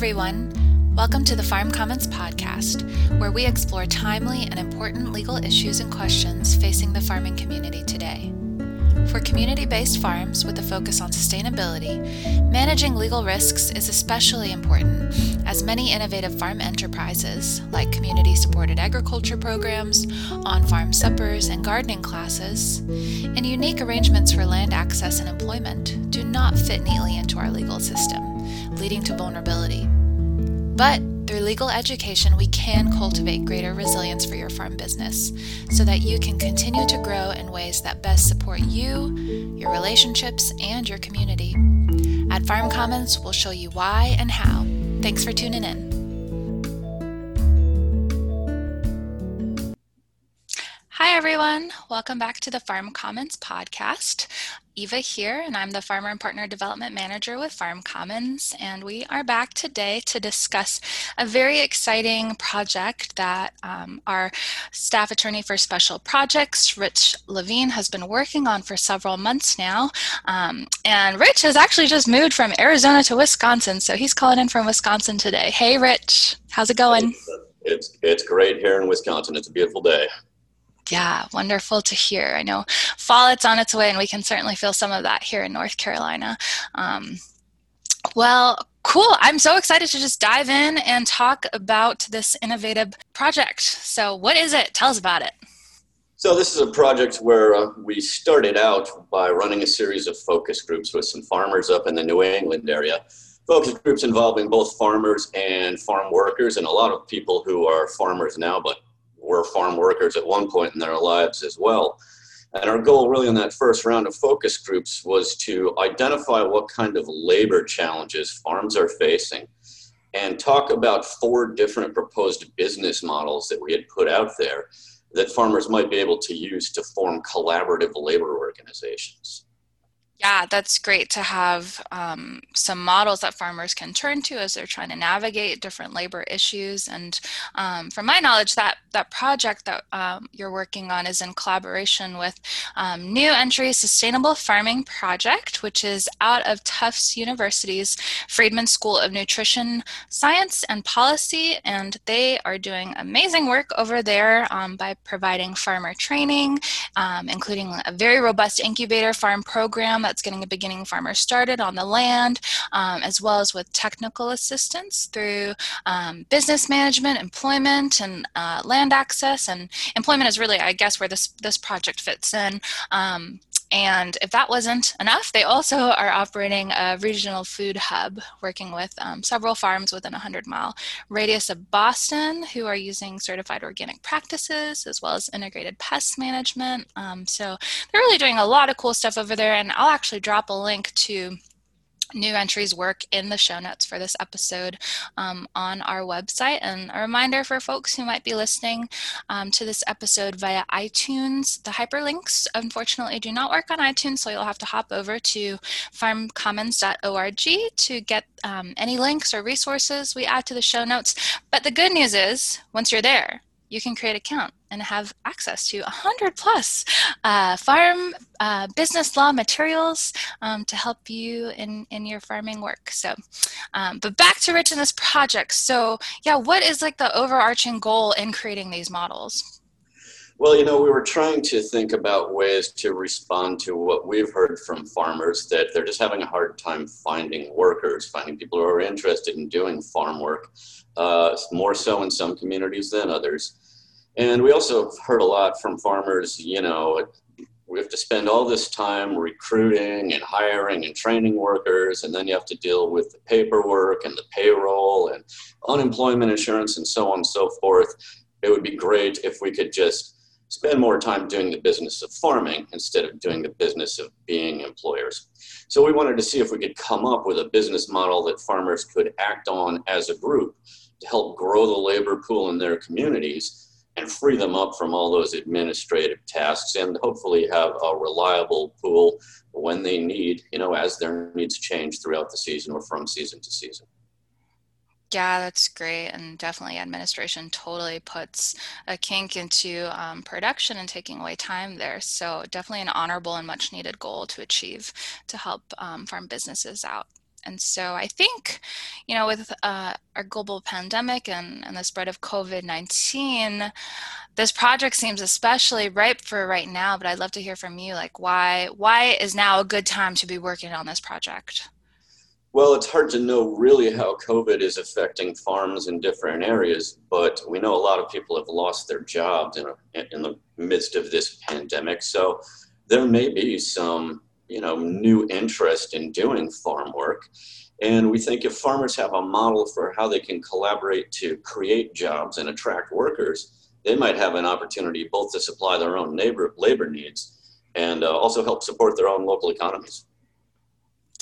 everyone. Welcome to the Farm Commons podcast, where we explore timely and important legal issues and questions facing the farming community today. For community based farms with a focus on sustainability, managing legal risks is especially important as many innovative farm enterprises, like community supported agriculture programs, on farm suppers, and gardening classes, and unique arrangements for land access and employment, not fit neatly into our legal system, leading to vulnerability. But through legal education, we can cultivate greater resilience for your farm business so that you can continue to grow in ways that best support you, your relationships, and your community. At Farm Commons, we'll show you why and how. Thanks for tuning in. Hi, everyone. Welcome back to the Farm Commons podcast. Eva here, and I'm the Farmer and Partner Development Manager with Farm Commons. And we are back today to discuss a very exciting project that um, our staff attorney for special projects, Rich Levine, has been working on for several months now. Um, and Rich has actually just moved from Arizona to Wisconsin, so he's calling in from Wisconsin today. Hey, Rich, how's it going? It's, it's great here in Wisconsin. It's a beautiful day. Yeah, wonderful to hear. I know fall it's on its way, and we can certainly feel some of that here in North Carolina. Um, well, cool. I'm so excited to just dive in and talk about this innovative project. So, what is it? Tell us about it. So, this is a project where uh, we started out by running a series of focus groups with some farmers up in the New England area. Focus groups involving both farmers and farm workers, and a lot of people who are farmers now but were farm workers at one point in their lives as well. And our goal, really, in that first round of focus groups was to identify what kind of labor challenges farms are facing and talk about four different proposed business models that we had put out there that farmers might be able to use to form collaborative labor organizations. Yeah, that's great to have um, some models that farmers can turn to as they're trying to navigate different labor issues. And um, from my knowledge, that that project that um, you're working on is in collaboration with um, New Entry Sustainable Farming Project, which is out of Tufts University's Friedman School of Nutrition Science and Policy, and they are doing amazing work over there um, by providing farmer training, um, including a very robust incubator farm program that's getting a beginning farmer started on the land, um, as well as with technical assistance through um, business management, employment, and uh, land access. And employment is really, I guess, where this this project fits in. Um, and if that wasn't enough, they also are operating a regional food hub, working with um, several farms within a 100 mile radius of Boston who are using certified organic practices as well as integrated pest management. Um, so they're really doing a lot of cool stuff over there. And I'll actually drop a link to New Entry's work in the show notes for this episode um, on our website. And a reminder for folks who might be listening um, to this episode via iTunes, the hyperlinks unfortunately do not work on iTunes, so you'll have to hop over to farmcommons.org to get um, any links or resources we add to the show notes. But the good news is, once you're there, you can create an account and have access to 100 plus uh, farm uh, business law materials um, to help you in, in your farming work. So, um, but back to Rich and this project. So, yeah, what is like the overarching goal in creating these models? Well, you know, we were trying to think about ways to respond to what we've heard from farmers that they're just having a hard time finding workers, finding people who are interested in doing farm work, uh, more so in some communities than others. And we also heard a lot from farmers, you know, we have to spend all this time recruiting and hiring and training workers, and then you have to deal with the paperwork and the payroll and unemployment insurance and so on and so forth. It would be great if we could just spend more time doing the business of farming instead of doing the business of being employers. So we wanted to see if we could come up with a business model that farmers could act on as a group to help grow the labor pool in their communities and free them up from all those administrative tasks and hopefully have a reliable pool when they need, you know, as their needs change throughout the season or from season to season. Yeah, that's great. And definitely, administration totally puts a kink into um, production and taking away time there. So, definitely an honorable and much needed goal to achieve to help um, farm businesses out. And so I think, you know, with uh, our global pandemic and, and the spread of COVID 19, this project seems especially ripe for right now. But I'd love to hear from you. Like, why why is now a good time to be working on this project? Well, it's hard to know really how COVID is affecting farms in different areas, but we know a lot of people have lost their jobs in, a, in the midst of this pandemic. So there may be some you know new interest in doing farm work. And we think if farmers have a model for how they can collaborate to create jobs and attract workers they might have an opportunity both to supply their own labor, labor needs and uh, also help support their own local economies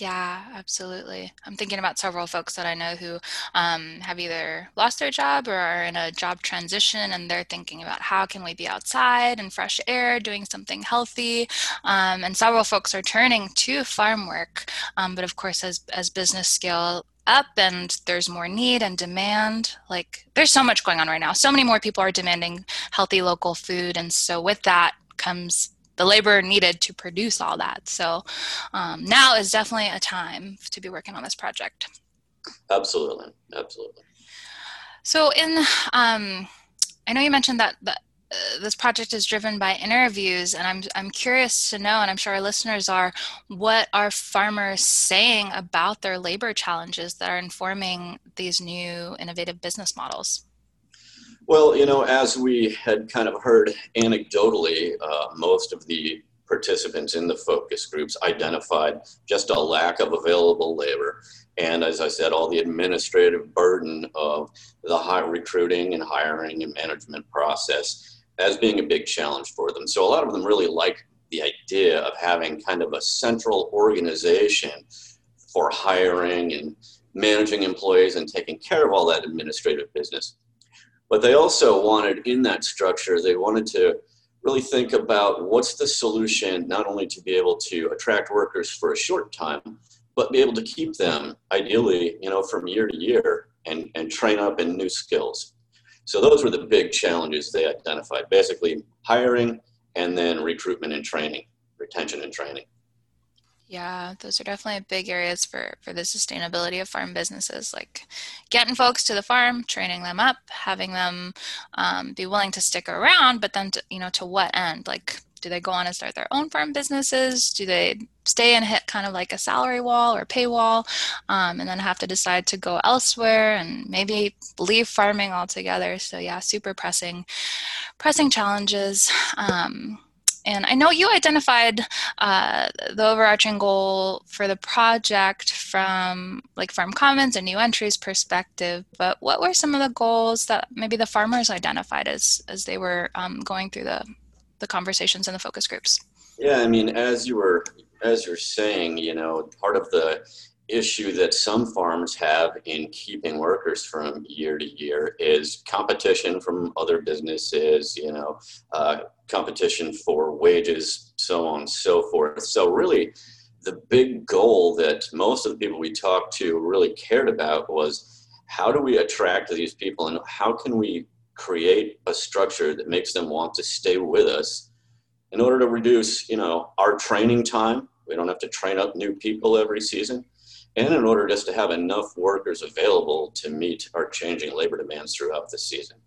yeah, absolutely. I'm thinking about several folks that I know who um, have either lost their job or are in a job transition, and they're thinking about how can we be outside in fresh air, doing something healthy. Um, and several folks are turning to farm work, um, but of course, as as business scale up and there's more need and demand like there's so much going on right now so many more people are demanding healthy local food and so with that comes the labor needed to produce all that. So um, now is definitely a time to be working on this project. Absolutely, absolutely. So in, um, I know you mentioned that that uh, this project is driven by interviews, and I'm I'm curious to know, and I'm sure our listeners are, what are farmers saying about their labor challenges that are informing these new innovative business models? Well, you know, as we had kind of heard anecdotally, uh, most of the participants in the focus groups identified just a lack of available labor. And as I said, all the administrative burden of the high recruiting and hiring and management process as being a big challenge for them. So a lot of them really like the idea of having kind of a central organization for hiring and managing employees and taking care of all that administrative business. But they also wanted in that structure, they wanted to really think about what's the solution not only to be able to attract workers for a short time, but be able to keep them ideally, you know, from year to year and, and train up in new skills. So those were the big challenges they identified, basically hiring and then recruitment and training, retention and training. Yeah, those are definitely big areas for for the sustainability of farm businesses, like getting folks to the farm, training them up, having them um, be willing to stick around. But then, to, you know, to what end? Like, do they go on and start their own farm businesses? Do they stay and hit kind of like a salary wall or paywall, um, and then have to decide to go elsewhere and maybe leave farming altogether? So yeah, super pressing, pressing challenges. Um, and I know you identified uh, the overarching goal for the project from like Farm Commons and New Entry's perspective, but what were some of the goals that maybe the farmers identified as as they were um, going through the the conversations and the focus groups? Yeah, I mean, as you were as you're saying, you know, part of the issue that some farms have in keeping workers from year to year is competition from other businesses, you know, uh, competition for wages, so on and so forth. So, really, the big goal that most of the people we talked to really cared about was how do we attract these people and how can we create a structure that makes them want to stay with us in order to reduce, you know, our training time. We don't have to train up new people every season and in order just to have enough workers available to meet our changing labor demands throughout the season.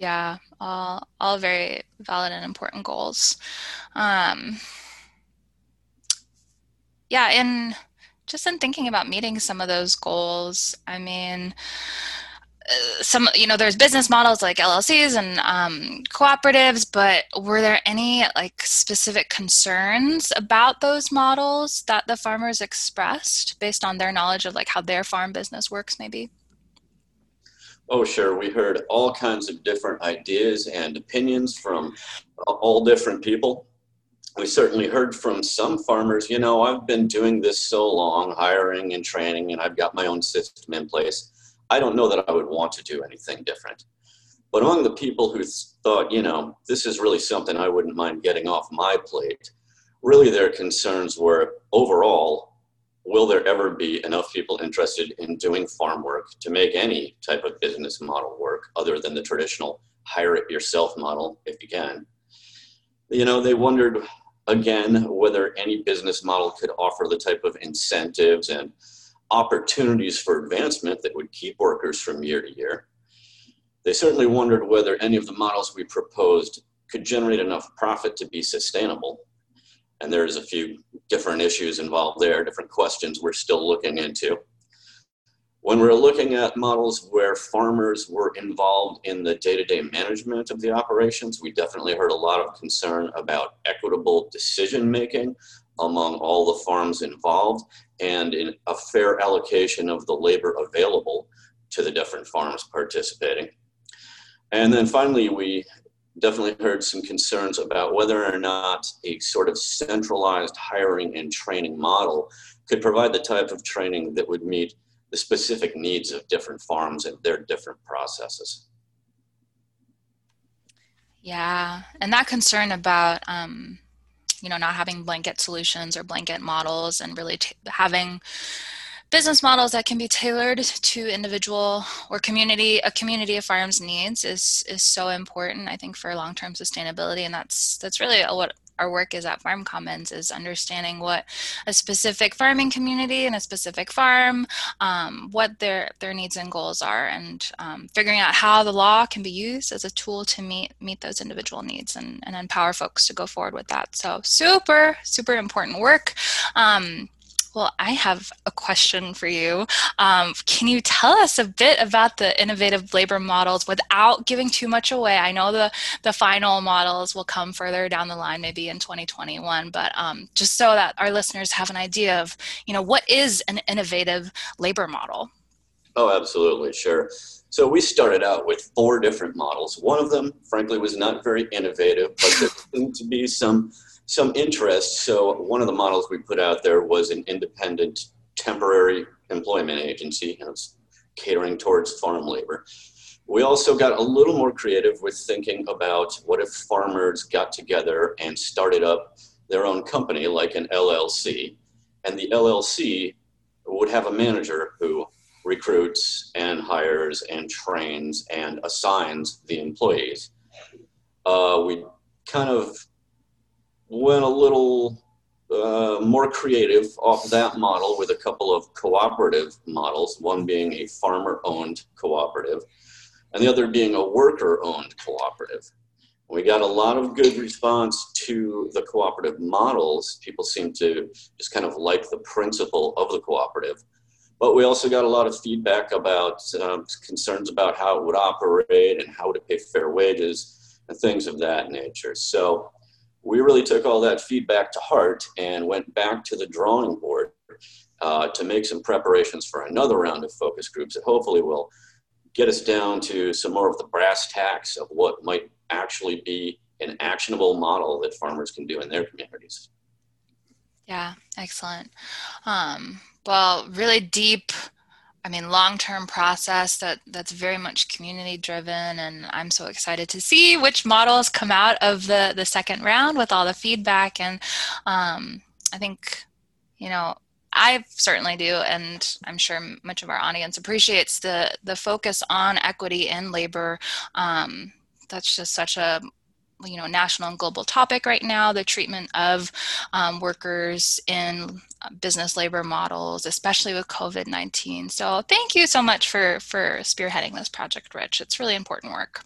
Yeah, all, all very valid and important goals. Um, yeah, and just in thinking about meeting some of those goals, I mean, some you know there's business models like llcs and um, cooperatives but were there any like specific concerns about those models that the farmers expressed based on their knowledge of like how their farm business works maybe oh sure we heard all kinds of different ideas and opinions from all different people we certainly heard from some farmers you know i've been doing this so long hiring and training and i've got my own system in place I don't know that I would want to do anything different. But among the people who thought, you know, this is really something I wouldn't mind getting off my plate, really their concerns were overall, will there ever be enough people interested in doing farm work to make any type of business model work other than the traditional hire it yourself model if you can? You know, they wondered again, whether any business model could offer the type of incentives and opportunities for advancement that would keep workers from year to year. They certainly wondered whether any of the models we proposed could generate enough profit to be sustainable. And there's a few different issues involved there, different questions we're still looking into. When we're looking at models where farmers were involved in the day to day management of the operations, we definitely heard a lot of concern about equitable decision making among all the farms involved and in a fair allocation of the labor available to the different farms participating. And then finally, we definitely heard some concerns about whether or not a sort of centralized hiring and training model could provide the type of training that would meet the specific needs of different farms and their different processes. Yeah, and that concern about um, you know not having blanket solutions or blanket models and really t- having business models that can be tailored to individual or community a community of farms needs is is so important i think for long-term sustainability. And that's that's really what our work is at farm commons is understanding what a specific farming community and a specific farm um, what their their needs and goals are and um, figuring out how the law can be used as a tool to meet meet those individual needs and, and empower folks to go forward with that. So super super important work. Um, well, I have a question for you. Um, can you tell us a bit about the innovative labor models without giving too much away? I know the, the final models will come further down the line, maybe in 2021, but um, just so that our listeners have an idea of, you know, what is an innovative labor model? Oh, absolutely, sure. So we started out with four different models. One of them, frankly, was not very innovative, but there seemed to be some some interest. So one of the models we put out there was an independent temporary employment agency. Catering towards farm labor. We also got a little more creative with thinking about what if farmers got together and started up their own company like an LLC. And the LLC would have a manager who recruits and hires and trains and assigns the employees. Uh, we kind of went a little uh, more creative off that model with a couple of cooperative models, one being a farmer owned cooperative, and the other being a worker owned cooperative. We got a lot of good response to the cooperative models. People seem to just kind of like the principle of the cooperative. But we also got a lot of feedback about um, concerns about how it would operate and how to pay fair wages and things of that nature. So we really took all that feedback to heart and went back to the drawing board uh, to make some preparations for another round of focus groups that hopefully will get us down to some more of the brass tacks of what might actually be an actionable model that farmers can do in their communities. Yeah, excellent. Um, well, really deep I mean, long-term process that that's very much community driven, and I'm so excited to see which models come out of the the second round with all the feedback. And um, I think, you know, I certainly do, and I'm sure much of our audience appreciates the the focus on equity in labor. Um, that's just such a you know national and global topic right now the treatment of um, workers in business labor models especially with covid-19 so thank you so much for for spearheading this project rich. It's really important work.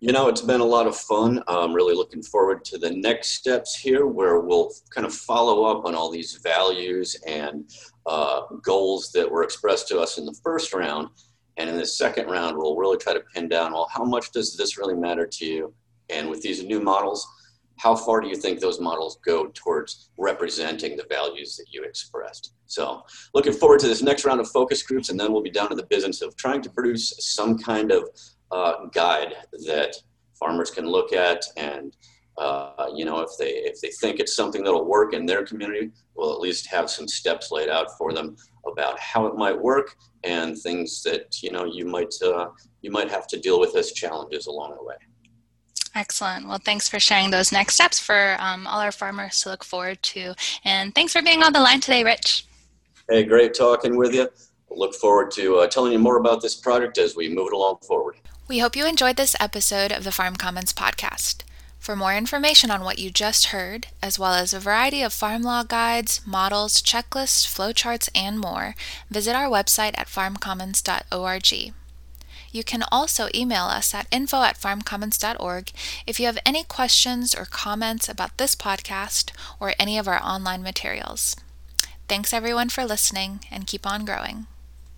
You know it's been a lot of fun. I'm really looking forward to the next steps here where we'll kind of follow up on all these values and uh, goals that were expressed to us in the first round. And in the second round, we'll really try to pin down well, how much does this really matter to you? And with these new models, how far do you think those models go towards representing the values that you expressed? So, looking forward to this next round of focus groups, and then we'll be down to the business of trying to produce some kind of uh, guide that farmers can look at and uh, you know if they if they think it's something that'll work in their community we'll at least have some steps laid out for them about how it might work and things that you know you might uh, you might have to deal with as challenges along the way Excellent. Well, thanks for sharing those next steps for um, all our farmers to look forward to. And thanks for being on the line today, Rich. Hey, great talking with you. Look forward to uh, telling you more about this project as we move it along forward. We hope you enjoyed this episode of the Farm Commons podcast. For more information on what you just heard, as well as a variety of farm law guides, models, checklists, flowcharts, and more, visit our website at farmcommons.org. You can also email us at info at farmcommons.org if you have any questions or comments about this podcast or any of our online materials. Thanks everyone for listening and keep on growing.